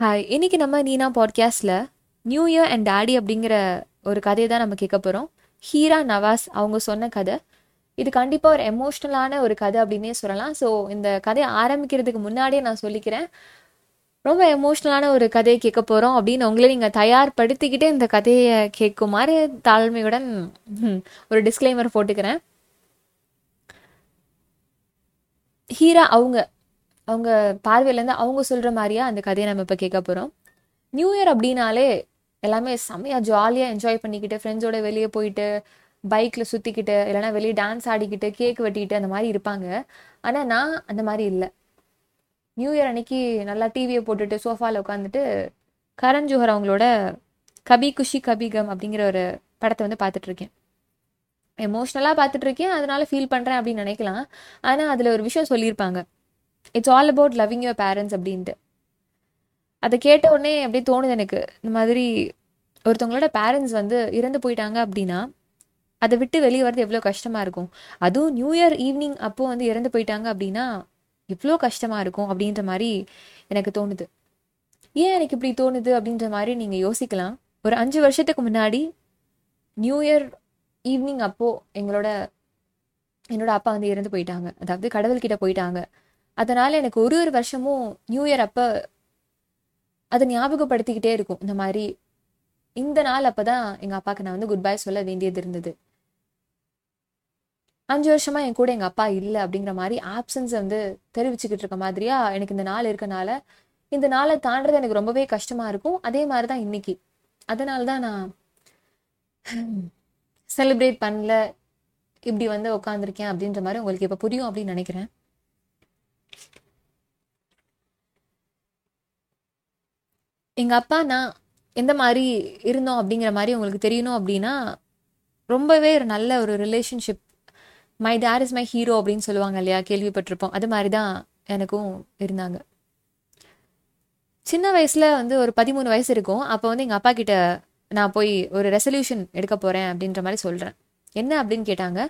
Hi இன்னைக்கு நம்ம நீனா பாட்காஸ்டில் நியூ இயர் அண்ட் டாடி அப்படிங்கிற ஒரு கதையை தான் நம்ம கேட்க போகிறோம் ஹீரா நவாஸ் அவங்க சொன்ன கதை. இது கண்டிப்பாக ஒரு எமோஷ்னலான ஒரு கதை அப்படின்னே சொல்லலாம். ஸோ இந்த கதையை ஆரம்பிக்கிறதுக்கு முன்னாடியே நான் சொல்லிக்கிறேன். ரொம்ப எமோஷ்னலான ஒரு கதையை கேட்க போகிறோம் அப்படின்னு உங்களை நீங்கள் தயார்படுத்திக்கிட்டே இந்த கதையை கேட்குமாறு தாழ்மையுடன் ஒரு டிஸ்க்ளைமர் போட்டுக்கிறேன். ஹீரா அவங்க அவங்க பார்வையிலேருந்து அவங்க சொல்கிற மாதிரியா அந்த கதையை நம்ம இப்போ கேட்க போகிறோம் நியூ இயர் அப்படின்னாலே எல்லாமே செம்மையாக ஜாலியாக என்ஜாய் பண்ணிக்கிட்டு ஃப்ரெண்ட்ஸோட வெளியே போயிட்டு பைக்கில் சுற்றிக்கிட்டு இல்லைனா வெளியே டான்ஸ் ஆடிக்கிட்டு கேக் வெட்டிக்கிட்டு அந்த மாதிரி இருப்பாங்க. ஆனால் நான் அந்த மாதிரி இல்லை. நியூ இயர் அன்னைக்கு நல்லா டிவியை போட்டுட்டு சோஃபாவில் உட்காந்துட்டு கரண் ஜோஹர் அவங்களோட கபி குஷி கபி கம் அப்படிங்கிற ஒரு படத்தை வந்து பார்த்துட்ருக்கேன் எமோஷ்னலாக பார்த்துட்ருக்கேன் அதனால் அதனால ஃபீல் பண்ணுறேன் அப்படின்னு நினைக்கலாம். ஆனால் அதில் ஒரு விஷயம் சொல்லியிருப்பாங்க. It's all about loving your parents அப்படின்ட்டு. அதை கேட்ட உடனே அப்படியே தோணுது எனக்கு. இந்த மாதிரி ஒருத்தவங்களோட பேரண்ட்ஸ் வந்து இறந்து போயிட்டாங்க அப்படின்னா அதை விட்டு வெளியே வரது எவ்வளோ கஷ்டமாக இருக்கும்? அதுவும் நியூ இயர் ஈவினிங் அப்போ வந்து இறந்து போயிட்டாங்க அப்படின்னா எவ்வளோ கஷ்டமாக இருக்கும் அப்படின்ற மாதிரி எனக்கு தோணுது. ஏன் எனக்கு இப்படி தோணுது அப்படின்ற மாதிரி நீங்கள் யோசிக்கலாம். ஒரு அஞ்சு வருஷத்துக்கு முன்னாடி நியூ இயர் ஈவினிங் அப்போது எங்களோட என்னோட அப்பா வந்து இறந்து போயிட்டாங்க. அதாவது கடவுள்கிட்ட போயிட்டாங்க. அதனால் எனக்கு ஒரு ஒரு வருஷமும் நியூ இயர் அப்போ அதை ஞாபகப்படுத்திக்கிட்டே இருக்கும். இந்த மாதிரி இந்த நாள் அப்போ தான் எங்கள் அப்பாவுக்கு நான் வந்து குட் பை சொல்ல வேண்டியது இருந்தது. அஞ்சு வருஷமா என் கூட எங்கள் அப்பா இல்லை அப்படிங்கிற மாதிரி ஆப்சன்ஸை வந்து தெரிவிச்சுக்கிட்டு இருக்க மாதிரியா எனக்கு இந்த நாள் இருக்கனால இந்த நாளை தாண்டது எனக்கு ரொம்பவே கஷ்டமா இருக்கும். அதே மாதிரி தான் இன்னைக்கு. அதனால தான் நான் செலிப்ரேட் பண்ணல. இப்படி வந்து உட்காந்துருக்கேன் அப்படின்ற மாதிரி உங்களுக்கு இப்போ புரியும் அப்படின்னு நினைக்கிறேன். எங்கள் அப்பா நான் எந்த மாதிரி இருந்தோம் அப்படிங்கிற மாதிரி உங்களுக்கு தெரியணும் அப்படின்னா ரொம்பவே ஒரு நல்ல ஒரு relationship my dad is my hero அப்படின்னு சொல்லுவாங்க இல்லையா? கேள்விப்பட்டிருப்போம். அது மாதிரி தான் எனக்கும் இருந்தாங்க. சின்ன வயசில் வந்து ஒரு பதிமூணு வயசு இருக்கும். அப்போ வந்து எங்கள் அப்பா கிட்ட நான் போய் ஒரு ரெசல்யூஷன் எடுக்க போகிறேன் அப்படின்ற மாதிரி சொல்கிறேன் என்ன அப்படின்னு கேட்டாங்க.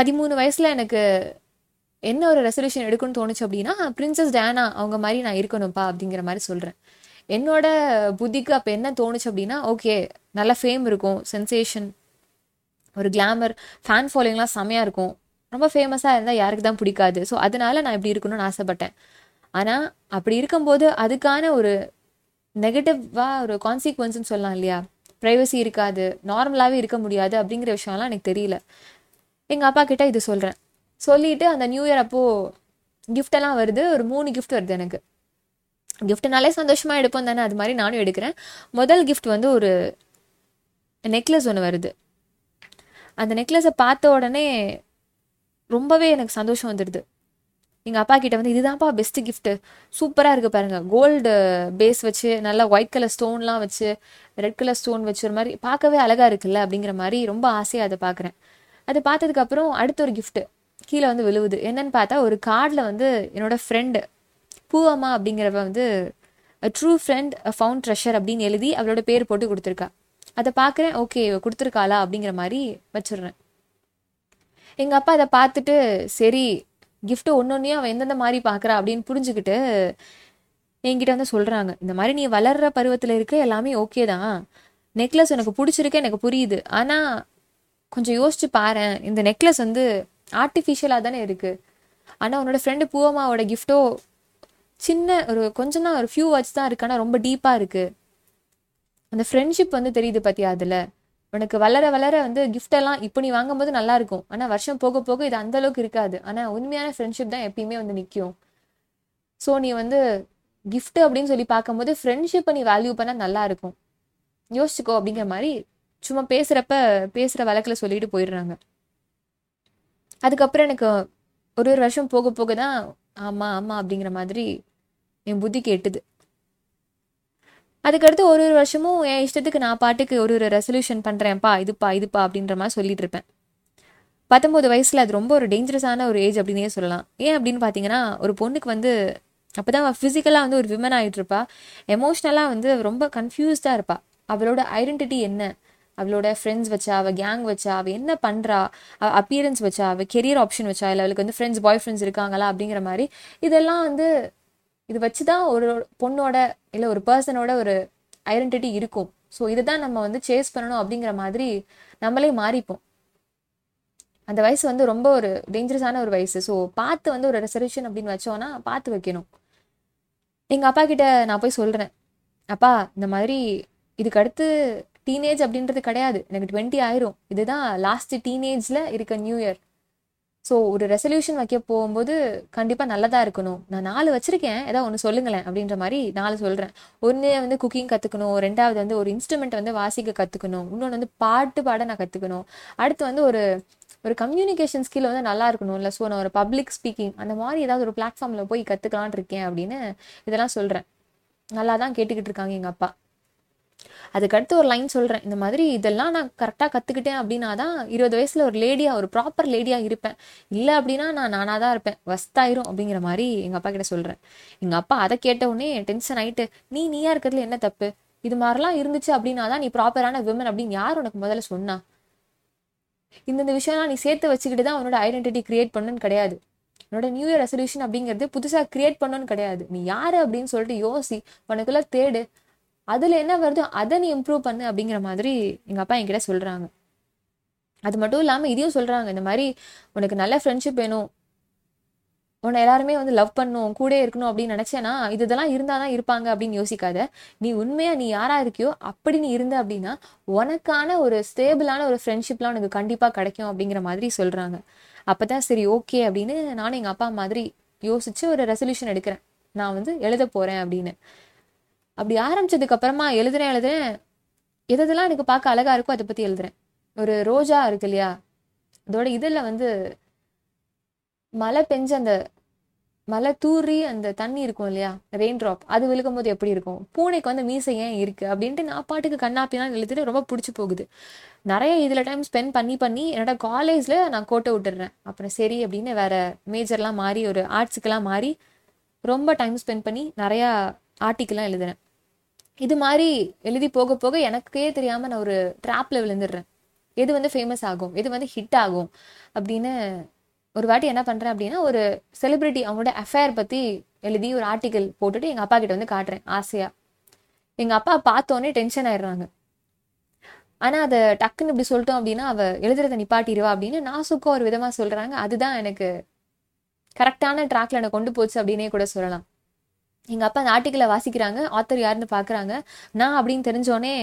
பதிமூணு வயசில் எனக்கு என்ன ஒரு ரெசல்யூஷன் எடுக்கணும்னு தோணுச்சு அப்படின்னா பிரின்சஸ் டேனா அவங்க மாதிரி நான் இருக்கணும்ப்பா அப்படிங்கிற மாதிரி சொல்கிறேன் என்னோட புத்திக்கு அப்போ என்ன தோணுச்சு அப்படின்னா ஓகே நல்ல ஃபேம் இருக்கும் சென்சேஷன் ஒரு கிளாமர் ஃபேன் ஃபாலோயிங்லாம் செமையாக இருக்கும். ரொம்ப ஃபேமஸாக இருந்தால் யாருக்கு தான் பிடிக்காது. ஸோ அதனால நான் இப்படி இருக்கணும்னு ஆசைப்பட்டேன். ஆனால் அப்படி இருக்கும்போது அதுக்கான ஒரு நெகட்டிவாக ஒரு கான்சிக்வன்ஸ்னு சொல்லலாம் இல்லையா? ப்ரைவசி இருக்காது நார்மலாகவே இருக்க முடியாது அப்படிங்கிற விஷயம்லாம் எனக்கு தெரியல. எங்கள் அப்பா கிட்ட இது சொல்கிறேன் சொல்லிட்டு அந்த நியூ இயர் அப்போது கிஃப்டெல்லாம் வருது. ஒரு மூணு கிஃப்ட் வருது எனக்கு. கிஃப்ட்னாலே சந்தோஷமாக எடுப்போம் தானே? அது மாதிரி நானும் எடுக்கிறேன். முதல் கிஃப்ட் வந்து ஒரு நெக்லஸ் ஒன்று வருது. அந்த நெக்லஸை பார்த்த உடனே ரொம்பவே எனக்கு சந்தோஷம் வந்துடுது. எங்கள் அப்பா கிட்ட வந்து இதுதான்ப்பா பெஸ்ட்டு கிஃப்ட்டு சூப்பராக இருக்குது பாருங்கள் கோல்டு பேஸ் வச்சு நல்லா ஒயிட் கலர் ஸ்டோன்லாம் வச்சு ரெட் கலர் ஸ்டோன் வச்சு ஒரு மாதிரி பார்க்கவே அழகாக இருக்குல்ல? அப்படிங்கிற மாதிரி ரொம்ப ஆசையாக அதை பார்க்குறேன். அது பார்த்ததுக்கப்புறம் அடுத்த ஒரு கிஃப்ட்டு கீழே வந்து விழுவுது. என்னன்னு பார்த்தா ஒரு கார்டில் வந்து என்னோட ஃப்ரெண்டு பூவம்மா அப்படிங்கிறவ வந்து ட்ரூ ஃப்ரெண்ட் ஃபவுண்ட் ட்ரெஷர் அப்படின்னு எழுதி அவளோட பேர் போட்டு கொடுத்துருக்கா. அதை பார்க்குறேன் ஓகே இவ கொடுத்துருக்காளா? அப்படிங்கிற மாதிரி வச்சிடுறேன். எங்கள் அப்பா அதை பார்த்துட்டு சரி கிஃப்ட்டு ஒன்று ஒன்றையும் அவன் எந்தெந்த மாதிரி பார்க்குறா அப்படின்னு புரிஞ்சுக்கிட்டு என்கிட்ட வந்து சொல்கிறாங்க இந்த மாதிரி நீ வளர்ற பருவத்தில் இருக்க எல்லாமே ஓகே தான். நெக்லஸ் எனக்கு பிடிச்சிருக்கு எனக்கு புரியுது. ஆனால் கொஞ்சம் யோசிச்சு பாரு இந்த நெக்லஸ் வந்து ஆர்டிஃபிஷியலாக தானே இருக்குது ஆனால் உன்னோட ஃப்ரெண்டு பூவம்மாவோட கிஃப்ட்டோ சின்ன ஒரு கொஞ்சம் தான் ஒரு ஃபியூ வேர்ட்ஸ் தான் இருக்கு. ஆனால் ரொம்ப டீப்பாக இருக்குது அந்த ஃப்ரெண்ட்ஷிப் வந்து தெரியுது பார்த்தியா அதில்? உனக்கு வளர வளர வந்து கிஃப்டெல்லாம் இப்போ நீ வாங்கும்போது நல்லா இருக்கும். ஆனால் வருஷம் போக போக இது அந்த அளவுக்கு இருக்காது. ஆனால் உண்மையான ஃப்ரெண்ட்ஷிப் தான் எப்பயுமே வந்து நிற்கும் ஸோ நீ வந்து கிஃப்ட் அப்படின்னு சொல்லி பார்க்கும்போது ஃப்ரெண்ட்ஷிப்பை நீ வேல்யூ பண்ணால் நல்லா இருக்கும். யோசிச்சுக்கோ அப்படிங்கிற மாதிரி சும்மா பேசுகிறப்ப பேசுகிற வழக்கில் சொல்லிட்டு போயிடுறாங்க. அதுக்கப்புறம் எனக்கு ஒரு ஒரு வருஷம் போக போக தான் ஆமாம் ஆமாம் அப்படிங்கிற மாதிரி என் புத்தி கேட்டுது. அதுக்கடுத்து ஒரு ஒரு வருஷமும் என் இஷ்டத்துக்கு நான் பாட்டுக்கு ஒரு ஒரு ரெசல்யூஷன் பண்ணுறேன்ப்பா இதுப்பா இதுப்பா அப்படின்ற மாதிரி சொல்லிட்டு இருப்பேன். பத்தொம்போது வயசில் அது ரொம்ப ஒரு டேஞ்சரஸான ஒரு ஏஜ் அப்படின்னே சொல்லலாம். ஏன் அப்படின்னு பார்த்தீங்கன்னா ஒரு பொண்ணுக்கு வந்து அப்போ தான் ஃபிசிக்கலாக வந்து ஒரு விமன் ஆகிட்டு இருப்பா. எமோஷ்னலாக வந்து ரொம்ப கன்ஃபியூஸ்டாக இருப்பாள் அவளோட ஐடென்டிட்டி என்ன? அவளோட ஃப்ரெண்ட்ஸ் வச்சா அவள் கேங் வச்சா அவள் என்ன பண்ணுறா அப்பியரன்ஸ் வச்சா அவள் கெரியர் ஆப்ஷன் வச்சா இல்லை அவளுக்கு வந்து ஃப்ரெண்ட்ஸ் பாய் ஃப்ரெண்ட்ஸ் இருக்காங்களா அப்படிங்கிற மாதிரி இதெல்லாம் வந்து இது வச்சு தான் ஒரு பொண்ணோட இல்லை ஒரு பர்சனோட ஒரு ஐடென்டிட்டி இருக்கும். ஸோ இதை தான் நம்ம வந்து சேஸ் பண்ணணும் அப்படிங்கிற மாதிரி நம்மளே மாறிப்போம். அந்த வயசு வந்து ரொம்ப ஒரு டேஞ்சரஸான ஒரு வயசு. ஸோ பார்த்து வந்து ஒரு ரெசர்வேஷன் அப்படின்னு வச்சோன்னா பார்த்து வைக்கணும். எங்கள் அப்பா கிட்ட நான் போய் சொல்கிறேன் அப்பா இந்த மாதிரி இதுக்கு அடுத்து டீனேஜ் அப்படின்றது கிடையாது. எனக்கு டுவெண்ட்டி ஆயிரும். இதுதான் லாஸ்ட் டீனேஜில் இருக்க நியூ இயர் ஸோ ஒரு ரெசல்யூஷன் வைக்க போகும்போது கண்டிப்பாக நல்லதாக இருக்கணும். நான் நாலு வச்சுருக்கேன். ஏதாவது ஒன்று சொல்லுங்களேன் அப்படின்ற மாதிரி நாலு சொல்கிறேன் ஒன்று வந்து குக்கிங் கற்றுக்கணும் ரெண்டாவது வந்து ஒரு இன்ஸ்ட்ருமெண்ட் வந்து வாசிக்க கற்றுக்கணும் இன்னொன்று வந்து பாட்டு பாட நான் கற்றுக்கணும் அடுத்து வந்து ஒரு ஒரு கம்யூனிகேஷன் ஸ்கில் வந்து நல்லா இருக்கணும் இல்லை ஸோ நான் ஒரு பப்ளிக் ஸ்பீக்கிங் அந்த மாதிரி ஏதாவது ஒரு பிளாட்ஃபார்மில் போய் கற்றுக்கலான் இருக்கேன் அப்படின்னு இதெல்லாம் சொல்கிறேன் நல்லா தான் கேட்டுக்கிட்டு இருக்காங்க எங்கள் அப்பா. அதுக்கடுத்து ஒரு லைன் சொல்கிறேன் இந்த மாதிரி இதெல்லாம் நான் கரெக்டாக கற்றுக்கிட்டேன் அப்படின்னா தான் இருபது வயசில் ஒரு லேடியாக ஒரு ப்ராப்பர் லேடியாக இருப்பேன். இல்லை அப்படின்னா நான் நானாக தான் இருப்பேன். வஸ்தாயிரும் அப்படிங்கிற மாதிரி எங்கள் அப்பா கிட்ட சொல்கிறேன் எங்கள் அப்பா அதை கேட்ட உடனே டென்ஷன் ஆகிட்டு நீ நீயா இருக்கிறதுல என்ன தப்பு? இது மாதிரிலாம் இருந்துச்சு அப்படின்னா தான் நீ ப்ராப்பரான விமன் அப்படின்னு யார் உனக்கு முதல்ல சொன்னா? இந்தந்த விஷயம்லாம் நீ சேர்த்து வச்சுக்கிட்டு தான் உன்னோட ஐடென்டிட்டி கிரியேட் பண்ணுன்னு கிடையாது. உன்னோட நியூ இயர் ரெசல்யூஷன் அப்படிங்கிறது புதுசாக கிரியேட் பண்ணணும்னு கிடையாது. நீ யாரு அப்படின்னு சொல்லிட்டு யோசி உனக்குள்ள தேடு. அதில் என்ன வருதோ அதை நீ இம்ப்ரூவ் பண்ணு அப்படிங்கிற மாதிரி எங்கள் அப்பா என்கிட்ட சொல்கிறாங்க அது மட்டும் இல்லாமல் இதையும் சொல்கிறாங்க இந்த மாதிரி உனக்கு நல்ல ஃப்ரெண்ட்ஷிப் வேணும். உன்னை எல்லாருமே வந்து லவ் பண்ணும் கூட இருக்கணும் அப்படின்னு நினச்சேன்னா இது இதெல்லாம் இருந்தால் தான் இருப்பாங்க அப்படின்னு யோசிக்காத. நீ உண்மையாக நீ யாராக இருக்கியோ அப்படி நீ இருந்த அப்படின்னா உனக்கான ஒரு ஸ்டேபிளான ஒரு ஃப்ரெண்ட்ஷிப்லாம் உனக்கு கண்டிப்பாக கிடைக்கும் அப்படிங்கிற மாதிரி சொல்கிறாங்க அப்போ தான் சரி ஓகே அப்படின்னு நானும் எங்கள் அப்பா மாதிரி யோசித்து ஒரு ரெசல்யூஷன் எடுக்கிறேன். நான் வந்து எழுத போகிறேன் அப்படின்னு. அப்படி ஆரம்பிச்சதுக்கு அப்புறமா எழுதுறேன் எழுதுறேன். எதெல்லாம் எனக்கு பார்க்க அழகா இருக்கோ அதை பற்றி எழுதுறேன். ஒரு ரோஜா இருக்கு இல்லையா? அதோட இதில் வந்து மழை பெஞ்ச அந்த மழை தூறி அந்த தண்ணி இருக்கும் இல்லையா? ரெயின் ட்ராப் அது விழுக்கும் போது எப்படி இருக்கும்? பூனைக்கு வந்து மீசை ஏன் இருக்கு? அப்படின்ட்டு நான் பாட்டுக்கு கண்ணாப்பிலாம் எழுதிட்டு ரொம்ப பிடிச்சி போகுது. நிறைய இதில் டைம் ஸ்பெண்ட் பண்ணி பண்ணி என்னோட காலேஜில் நான் கோட்டை விட்டுடுறேன். அப்புறம் சரி அப்படின்னு வேற மேஜர்லாம் மாறி ஒரு ஆர்ட்ஸுக்கெல்லாம் மாறி ரொம்ப டைம் ஸ்பெண்ட் பண்ணி நிறையா ஆர்டிக்கெல்லாம் எழுதுறேன். இது மாதிரி எழுதி போக போக எனக்கே தெரியாமல் நான் ஒரு ட்ராப்பில் விழுந்துடுறேன். எது வந்து ஃபேமஸ் ஆகும்? எது வந்து ஹிட் ஆகும்? அப்படின்னு ஒரு வாட்டி என்ன பண்ணுறேன் அப்படின்னா ஒரு செலிப்ரிட்டி அவங்களோட அஃபேர் பற்றி எழுதி ஒரு ஆர்டிக்கல் போட்டுட்டு எங்கள் அப்பா கிட்ட வந்து காட்டுறேன் ஆசையாக எங்கள் அப்பா பார்த்தோன்னே டென்ஷன் ஆயிடுறாங்க. ஆனால் அதை டக்குன்னு இப்படி சொல்லிட்டோம் அப்படின்னா அவள் எழுதுறதை நிப்பாட்டிடுவா அப்படின்னு நாசுக்கும் ஒரு விதமாக சொல்கிறாங்க அதுதான் எனக்கு கரெக்டான ட்ராக்ல என்னை கொண்டு போச்சு அப்படின்னே கூட சொல்லலாம். எங்கள் அப்பா அந்த ஆர்டிக்கலை வாசிக்கிறாங்க ஆத்தர் யாருன்னு பார்க்குறாங்க நான் அப்படின்னு தெரிஞ்சோடனே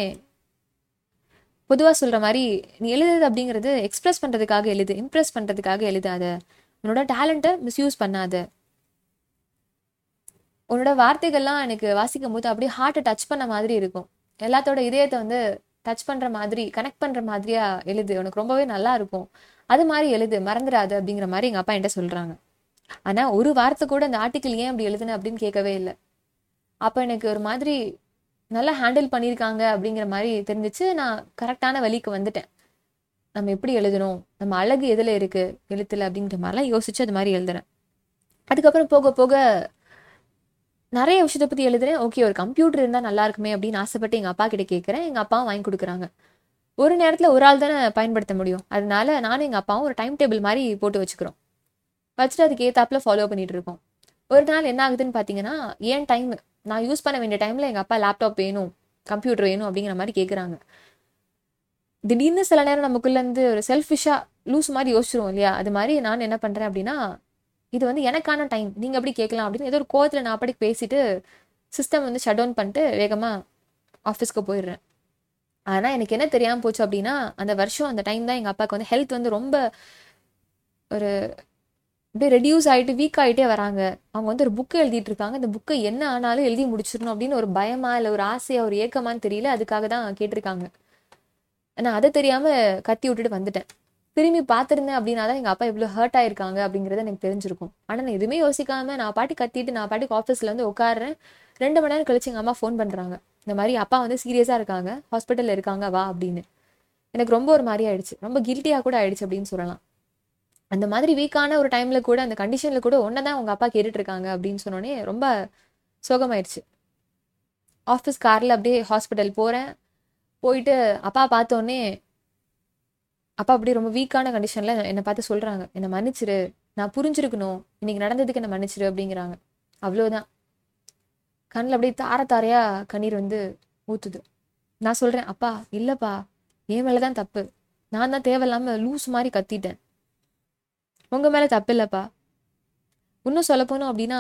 பொதுவாக சொல்கிற மாதிரி நீ எழுதுறது அப்படிங்கிறது எக்ஸ்ப்ரெஸ் பண்ணுறதுக்காக எழுது இம்ப்ரெஸ் பண்ணுறதுக்காக எழுதாத. உன்னோட டேலண்ட்டை மிஸ்யூஸ் பண்ணாத. உன்னோட வார்த்தைகள்லாம் எனக்கு வாசிக்கும் போது அப்படியே ஹார்ட்டை டச் பண்ண மாதிரி இருக்கும். எல்லாத்தோட இதயத்தை வந்து டச் பண்ணுற மாதிரி கனெக்ட் பண்ணுற மாதிரியா எழுது. உனக்கு ரொம்பவே நல்லா இருக்கும். அது மாதிரி எழுது மறந்துடாது அப்படிங்கிற மாதிரி எங்கள் அப்பா என்கிட்ட சொல்கிறாங்க ஆனால் ஒரு வார்த்தை கூட அந்த ஆர்டிக்கிள் ஏன் அப்படி எழுதுன அப்படின்னு கேட்கவே இல்லை. அப்போ எனக்கு ஒரு மாதிரி நல்லா ஹேண்டில் பண்ணியிருக்காங்க அப்படிங்கிற மாதிரி தெரிஞ்சிச்சு. நான் கரெக்டான வழிக்கு வந்துட்டேன். நம்ம எப்படி எழுதணும்? நம்ம அழகு எதில் இருக்குது எழுத்துல அப்படின்ற மாதிரிலாம் யோசிச்சு அது மாதிரி எழுதுனேன் அதுக்கப்புறம் போக போக நிறைய விஷயத்தை பற்றி எழுதுறேன். ஓகே ஒரு கம்ப்யூட்டர் இருந்தால் நல்லா இருக்குமே அப்படின்னு ஆசைப்பட்டு எங்கள் அப்பா கிட்ட கேட்குறேன். எங்கள் அப்பாவும் வாங்கி கொடுக்குறாங்க. ஒரு நேரத்தில் ஒரு ஆள் தானே பயன்படுத்த முடியும். அதனால நானும் எங்கள் அப்பாவும் ஒரு டைம் டேபிள் மாதிரி போட்டு வச்சுக்கிறோம். வச்சுட்டு அதுக்கு ஏற்றாப்புல ஃபாலோ பண்ணிட்டு இருக்கோம் ஒரு நாள் என்ன ஆகுதுன்னு பார்த்தீங்கன்னா ஏன் டைம் நான் யூஸ் பண்ண வேண்டிய டைமில் எங்கள் அப்பா லேப்டாப் வேணும் கம்ப்யூட்டர் வேணும் அப்படிங்கிற மாதிரி கேட்குறாங்க திடீர்னு சில நேரம் நமக்குள்ளேருந்து ஒரு செல்ஃபிஷாக லூஸ் மாதிரி யோசிச்சிருவோம் இல்லையா? அது மாதிரி நான் என்ன பண்ணுறேன் அப்படின்னா இது வந்து எனக்கான டைம் நீங்கள் எப்படி கேட்கலாம் அப்படின்னு ஏதோ ஒரு கோவத்தில் நான் அப்படி பேசிட்டு சிஸ்டம் வந்து ஷட் டவுன் பண்ணிட்டு வேகமாக ஆஃபீஸ்க்கு போயிடுறேன். ஆனால் எனக்கு என்ன தெரியாமல் போச்சு அப்படின்னா அந்த வருஷம் அந்த டைம் தான் எங்கள் அப்பாவுக்கு வந்து ஹெல்த் வந்து ரொம்ப ஒரு அப்படியே ரெடியூஸ் ஆகிட்டு வீக் ஆகிட்டே வராங்க. அவங்க வந்து ஒரு புக்கு எழுதிட்டு இருக்காங்க. இந்த புக்கு என்ன ஆனாலும் எழுதி முடிச்சிடணும் அப்படின்னு ஒரு பயமா இல்லை ஒரு ஆசையா ஒரு ஏக்கமான்னு தெரியல. அதுக்காக தான் கேட்டிருக்காங்க. நான் அதை தெரியாம கத்தி விட்டுட்டு வந்துட்டேன். திரும்பி பார்த்துருந்தேன் அப்படின்னா தான் எங்கள் அப்பா இவ்வளோ ஹர்ட் ஆயிருக்காங்க அப்படிங்கிறத எனக்கு தெரிஞ்சிருக்கும். ஆனால் நான் எதுவுமே யோசிக்காம நான் பாட்டி கத்திட்டு நான் பாட்டுக்கு ஆஃபீஸில் வந்து உட்காடுறேன் ரெண்டு மணி நேரம் கழிச்சு எங்கள் அம்மா ஃபோன் பண்ணுறாங்க இந்த மாதிரி அப்பா வந்து சீரியஸாக இருக்காங்க. ஹாஸ்பிட்டலில் இருக்காங்க வா அப்படின்னு. எனக்கு ரொம்ப ஒரு மாதிரி ஆயிடுச்சு. ரொம்ப கில்ட்டியாக கூட ஆயிடுச்சு அப்படின்னு சொல்லலாம். அந்த மாதிரி வீக்கான ஒரு டைமில் கூட அந்த கண்டிஷனில் கூட ஒன்றை தான் உங்கள் அப்பா கேட்டுட்ருக்காங்க அப்படின்னு சொன்னோடனே ரொம்ப சோகமாயிடுச்சு ஆஃபீஸ் காரில் அப்படியே ஹாஸ்பிட்டல் போகிறேன் போயிட்டு அப்பா பார்த்தோன்னே அப்பா அப்படியே ரொம்ப வீக்கான கண்டிஷனில் என்னை பார்த்து சொல்கிறாங்க என்னை மன்னிச்சிரு. நான் புரிஞ்சிருக்கணும். இன்றைக்கி நடந்ததுக்கு என்னை மன்னிச்சிரு அப்படிங்கிறாங்க. அவ்வளோதான் கண்ணில் அப்படியே தார தாரையாக கண்ணீர் வந்து ஊற்றுது நான் சொல்கிறேன் அப்பா இல்லைப்பா. என் மேலே தான் தப்பு. நான் தான் தேவையில்லாமல் லூஸ் மாதிரி கத்திட்டேன். உங்கள் மேலே தப்பு இல்லைப்பா. இன்னும் சொல்ல போனோம் அப்படின்னா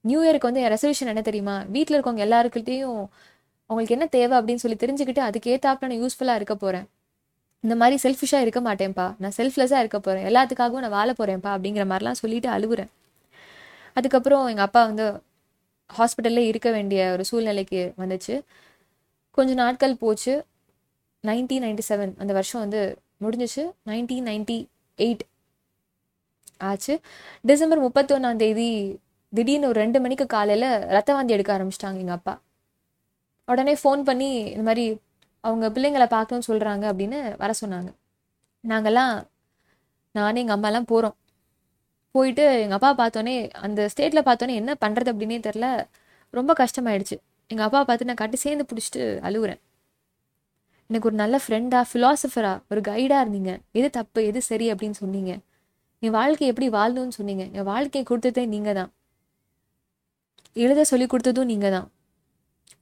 நியூ இயருக்கு வந்து என் ரெசல்யூஷன் என்ன தெரியுமா? வீட்டில் இருக்கவங்க எல்லாருக்கிட்டையும் அவங்களுக்கு என்ன தேவை அப்படின்னு சொல்லி தெரிஞ்சுக்கிட்டு அதுக்கேற்றாப்புல நான் யூஸ்ஃபுல்லாக இருக்க போகிறேன் இந்த மாதிரி செல்ஃபிஷாக இருக்க மாட்டேன்ப்பா. நான் செல்ஃப்லெஸ்ஸாக இருக்க போகிறேன் எல்லாத்துக்காகவும் நான் வாழ போகிறேன்ப்பா அப்படிங்கிற மாதிரிலாம் சொல்லிட்டு அழுகுறேன் அதுக்கப்புறம் எங்கள் அப்பா வந்து ஹாஸ்பிட்டலில் இருக்க வேண்டிய ஒரு சூழ்நிலைக்கு வந்துச்சு. கொஞ்ச நாட்கள் போச்சு. நைன்டீன் நைன்டி செவன் அந்த வருஷம் வந்து முடிஞ்சிச்சு. நைன்டீன் நைன்டி எயிட் ஆச்சு. டிசம்பர் முப்பத்தொன்னாந்தேதி திடீர்னு ஒரு ரெண்டு மணிக்கு காலையில் ரத்த வாந்தி எடுக்க ஆரம்பிச்சிட்டாங்க எங்கள் அப்பா. உடனே ஃபோன் பண்ணி இந்த மாதிரி அவங்க பிள்ளைங்களை பார்க்கணும்னு சொல்கிறாங்க அப்படின்னு வர சொன்னாங்க. நாங்கள்லாம் நானே எங்கள் அம்மாலாம் போகிறோம் போயிட்டு எங்கள் அப்பா பார்த்தோன்னே அந்த ஸ்டேட்டில் பார்த்தோன்னே என்ன பண்ணுறது அப்படின்னே தெரில ரொம்ப கஷ்டமாயிடுச்சு. எங்கள் அப்பா பார்த்து நான் கட்டி சேர்ந்து பிடிச்சிட்டு அழுகுறேன் எனக்கு ஒரு நல்ல ஃப்ரெண்டாக ஃபிலாசபராக ஒரு கைடாக இருந்தீங்க. எது தப்பு எது சரி அப்படின்னு சொன்னீங்க. என் வாழ்க்கை எப்படி வாழணும்னு சொன்னீங்க. என் வாழ்க்கையை கொடுத்ததே நீங்கள் தான் எழுத சொல்லி கொடுத்ததும் நீங்கள் தான்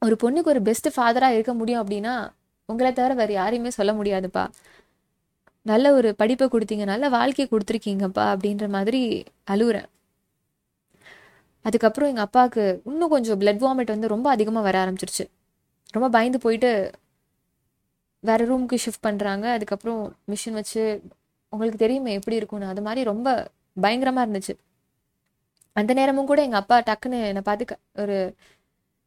ஒரு பொண்ணுக்கு ஒரு பெஸ்ட் ஃபாதராக இருக்க முடியும் அப்படின்னா உங்களை தவிர வேறு யாரையுமே சொல்ல முடியாதுப்பா. நல்ல ஒரு படிப்பை கொடுத்தீங்க நல்ல வாழ்க்கையை கொடுத்துருக்கீங்கப்பா அப்படின்ற மாதிரி அழுகுறேன் அதுக்கப்புறம் எங்கள் அப்பாவுக்கு இன்னும் கொஞ்சம் பிளட் வாமிட் வந்து ரொம்ப அதிகமாக வர ஆரம்பிச்சிருச்சு. ரொம்ப பயந்து போயிட்டு வேறு ரூமுக்கு ஷிஃப்ட் பண்ணுறாங்க அதுக்கப்புறம் மிஷின் வச்சு உங்களுக்கு தெரியுமே எப்படி இருக்கும்னு. அது மாதிரி ரொம்ப பயங்கரமாக இருந்துச்சு. அந்த நேரமும் கூட எங்கள் அப்பா டக்குன்னு என்னை பார்த்து க- ஒரு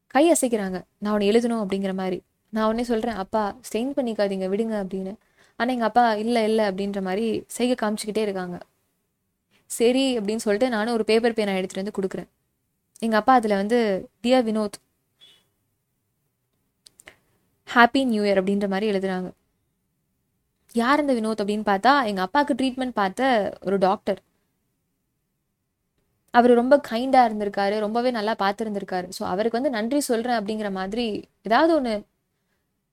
கை அசைக்கிறாங்க. நான் உன்னை எழுதணும் அப்படிங்கிற மாதிரி. நான் உடனே சொல்கிறேன் அப்பா ஸ்டெயின் பண்ணிக்காதீங்க விடுங்க அப்படின்னு. ஆனால் எங்கள் அப்பா இல்லை இல்லை அப்படின்ற மாதிரி செய்ய காமிச்சிக்கிட்டே இருக்காங்க. சரி அப்படின்னு சொல்லிட்டு நானும் ஒரு பேப்பர் பேனை எடுத்துகிட்டு வந்து கொடுக்குறேன். எங்கள் அப்பா அதில் வந்து டியா வினோத் ஹாப்பி நியூ இயர் அப்படின்ற மாதிரி எழுதுறாங்க. யார் இந்த வினோத் அப்படின்னு பார்த்தா எங்கள் அப்பாவுக்கு ட்ரீட்மெண்ட் பார்த்த ஒரு டாக்டர் அவர் ரொம்ப கைண்டாக இருந்திருக்காரு ரொம்பவே நல்லா பார்த்துருந்துருக்காரு. ஸோ அவருக்கு வந்து நன்றி சொல்கிறேன் அப்படிங்கிற மாதிரி ஏதாவது ஒன்று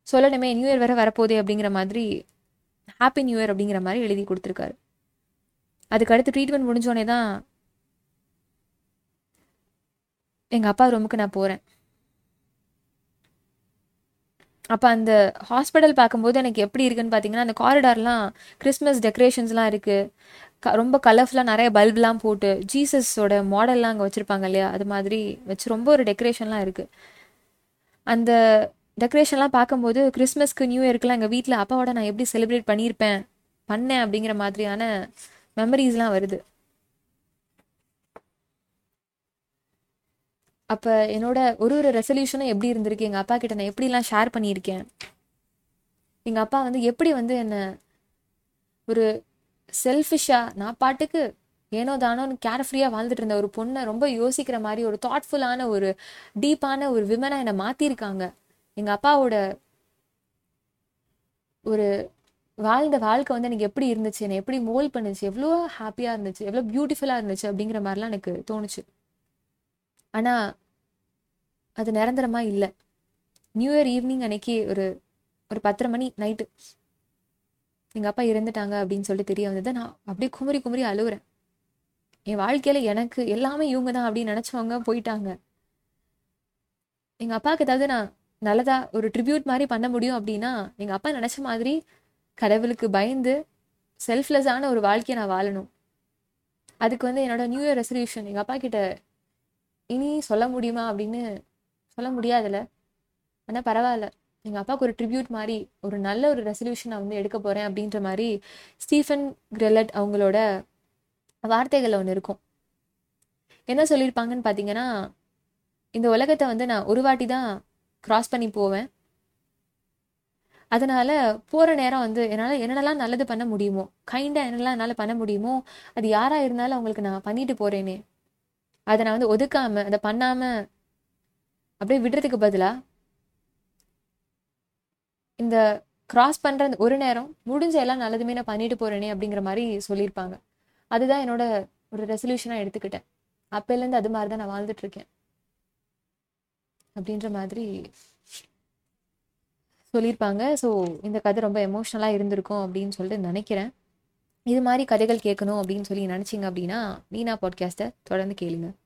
சொல்லணுமே நியூ இயர் வேற வரப்போதே அப்படிங்கிற மாதிரி ஹாப்பி நியூ இயர் அப்படிங்கிற மாதிரி எழுதி கொடுத்துருக்காரு. அதுக்கு அடுத்து ட்ரீட்மெண்ட் முடிஞ்சோடனே தான் எங்கள் அப்பா ரூமுக்கு நான் போகிறேன் அப்போ அந்த ஹாஸ்பிட்டல் பார்க்கும்போது எனக்கு எப்படி இருக்குன்னு பார்த்தீங்கன்னா அந்த காரிடார்லாம் கிறிஸ்மஸ் டெக்கரேஷன்ஸ்லாம் இருக்குது க ரொம்ப கலர்ஃபுல்லாக நிறைய பல்ப்லாம் போட்டு ஜீசஸோட மாடல்லாம் அங்கே வச்சுருப்பாங்க இல்லையா? அது மாதிரி வச்சு ரொம்ப ஒரு டெக்கரேஷன்லாம் இருக்குது அந்த டெக்கரேஷன்லாம் பார்க்கும்போது கிறிஸ்மஸ்க்கு நியூ இயர்க்குலாம் எங்கள் வீட்டில் அப்பாவோட நான் எப்படி செலிப்ரேட் பண்ணியிருப்பேன்? பண்ணேன் அப்படிங்கிற மாதிரியான மெமரிஸ்லாம் வருது. அப்போ என்னோட ஒரு ஒரு ரெசல்யூஷனும் எப்படி இருந்திருக்கு? எங்கள் அப்பா கிட்ட நான் எப்படிலாம் ஷேர் பண்ணியிருக்கேன்? எங்கள் அப்பா வந்து எப்படி வந்து என்னை ஒரு செல்ஃபிஷாக நான் பாட்டுக்கு ஏனோ தானோன்னு கேர் ஃப்ரீயாக வாழ்ந்துட்டு இருந்த ஒரு பொண்ணை ரொம்ப யோசிக்கிற மாதிரி ஒரு தாட்ஃபுல்லான ஒரு டீப்பான ஒரு விமனாக என்னை மாற்றிருக்காங்க எங்கள் அப்பாவோட ஒரு வாழ்ந்த வாழ்க்கை வந்து எனக்கு எப்படி இருந்துச்சு? என்னை எப்படி மோல் பண்ணுச்சு? எவ்வளோ ஹாப்பியாக இருந்துச்சு? எவ்வளோ பியூட்டிஃபுல்லாக இருந்துச்சு? அப்படிங்கிற மாதிரிலாம் எனக்கு தோணுச்சு. ஆனால் அது நிரந்தரமாக இல்லை. நியூ இயர் ஈவினிங் அன்னைக்கு ஒரு ஒரு பத்தரை மணி நைட்டு எங்கள் அப்பா இறந்துட்டாங்க அப்படின்னு சொல்லிட்டு தெரிய வந்தது. நான் அப்படியே குமரி குமரி அழுகுறேன். என் வாழ்க்கையில் எனக்கு எல்லாமே இவங்க தான் அப்படின்னு நினச்சவங்க போயிட்டாங்க. எங்கள் அப்பாவுக்கு ஏதாவது நான் நல்லதாக ஒரு ட்ரிபியூட் மாதிரி பண்ண முடியும் அப்படின்னா எங்கள் அப்பா நினச்ச மாதிரி கடவுளுக்கு பயந்து செல்ஃப்லெஸ்ஸான ஒரு வாழ்க்கையை நான் வாழணும். அதுக்கு வந்து என்னோட நியூ இயர் ரெசல்யூஷன் எங்கள் அப்பா கிட்ட இனி சொல்ல முடியுமா அப்படின்னு சொல்ல முடியாதுல்ல? ஆனால் பரவாயில்ல. எங்கள் அப்பாவுக்கு ஒரு ட்ரிபியூட் மாதிரி ஒரு நல்ல ஒரு ரெசல்யூஷன் நான் வந்து எடுக்க போகிறேன் அப்படின்ற மாதிரி ஸ்டீஃபன் கிரெலட் அவங்களோட வார்த்தைகள் ஒன்று இருக்கும். என்ன சொல்லியிருப்பாங்கன்னு பார்த்தீங்கன்னா இந்த உலகத்தை வந்து நான் ஒரு வாட்டி தான் க்ராஸ் பண்ணி போவேன். அதனால் போகிற நேரம் வந்து என்னால் என்னென்னலாம் நல்லது பண்ண முடியுமோ கைண்டாக என்னெல்லாம் என்னால் பண்ண முடியுமோ அது யாராக இருந்தாலும் அவங்களுக்கு நான் பண்ணிட்டு போகிறேனே அதை நான் வந்து ஒதுக்காம அதை பண்ணாம அப்படியே விடுறதுக்கு பதிலாக இந்த கிராஸ் பண்ணுற அந்த ஒரு நேரம் முடிஞ்ச எல்லாம் நல்லதுமே நான் பண்ணிட்டு போறேனே அப்படிங்கிற மாதிரி சொல்லியிருப்பாங்க. அதுதான் என்னோட ஒரு ரெசல்யூஷனாக எடுத்துக்கிட்டேன். அப்போலேருந்து அது மாதிரி தான் நான் வாழ்ந்துட்டு இருக்கேன். அப்படின்ற மாதிரி சொல்லியிருப்பாங்க. ஸோ இந்த கதை ரொம்ப எமோஷ்னலாக இருந்திருக்கும் அப்படின்னு சொல்லிட்டு நினைக்கிறேன். இது மாதிரி கதைகள் கேட்கணும் அப்படின்னு சொல்லி நினச்சிங்க அப்படின்னா நீனா பாட்காஸ்ட்டை தொடர்ந்து கேளுங்க.